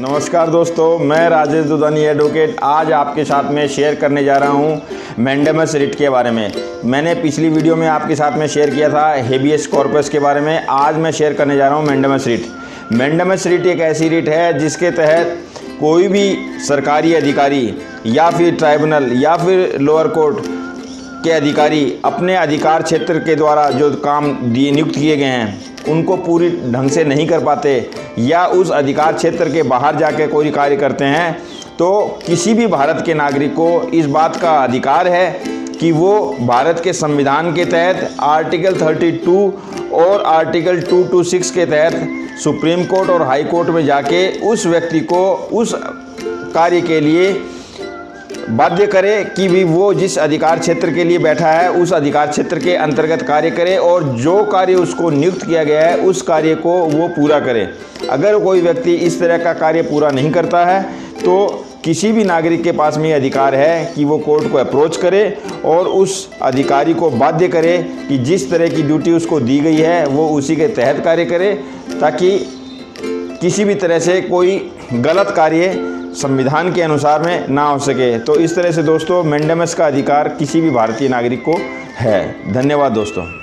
नमस्कार दोस्तों, मैं राजेश दुदानी एडवोकेट आज आपके साथ में शेयर करने जा रहा हूँ मैंडेमस रिट के बारे में। मैंने पिछली वीडियो में आपके साथ में शेयर किया था हेबियस कॉर्पस के बारे में। आज मैं शेयर करने जा रहा हूँ मैंडेमस रिट मैंडेमस रिट एक ऐसी रिट है जिसके तहत कोई भी सरकारी अधिकारी या फिर ट्राइब्यूनल या फिर लोअर कोर्ट के अधिकारी अपने अधिकार क्षेत्र के द्वारा जो काम दिए, नियुक्त किए गए हैं उनको पूरी ढंग से नहीं कर पाते या उस अधिकार क्षेत्र के बाहर जाके कोई कार्य करते हैं तो किसी भी भारत के नागरिक को इस बात का अधिकार है कि वो भारत के संविधान के तहत आर्टिकल 32 और आर्टिकल 226 के तहत सुप्रीम कोर्ट और हाई कोर्ट में जाके उस व्यक्ति को उस कार्य के लिए बाध्य करे कि भी वो जिस अधिकार क्षेत्र के लिए बैठा है, उस अधिकार क्षेत्र के अंतर्गत कार्य करे और जो कार्य उसको नियुक्त किया गया है, उस कार्य को वो पूरा करे। अगर कोई व्यक्ति इस तरह का कार्य पूरा नहीं करता है तो किसी भी नागरिक के पास में ये अधिकार है कि वो कोर्ट को अप्रोच करे और उस अधिकारी को बाध्य करे कि जिस तरह की ड्यूटी उसको दी गई है, वो उसी के तहत कार्य करे, ताकि किसी भी तरह से कोई गलत कार्य संविधान के अनुसार में ना हो सके। तो इस तरह से दोस्तों, मेंडेमस का अधिकार किसी भी भारतीय नागरिक को है। धन्यवाद दोस्तों।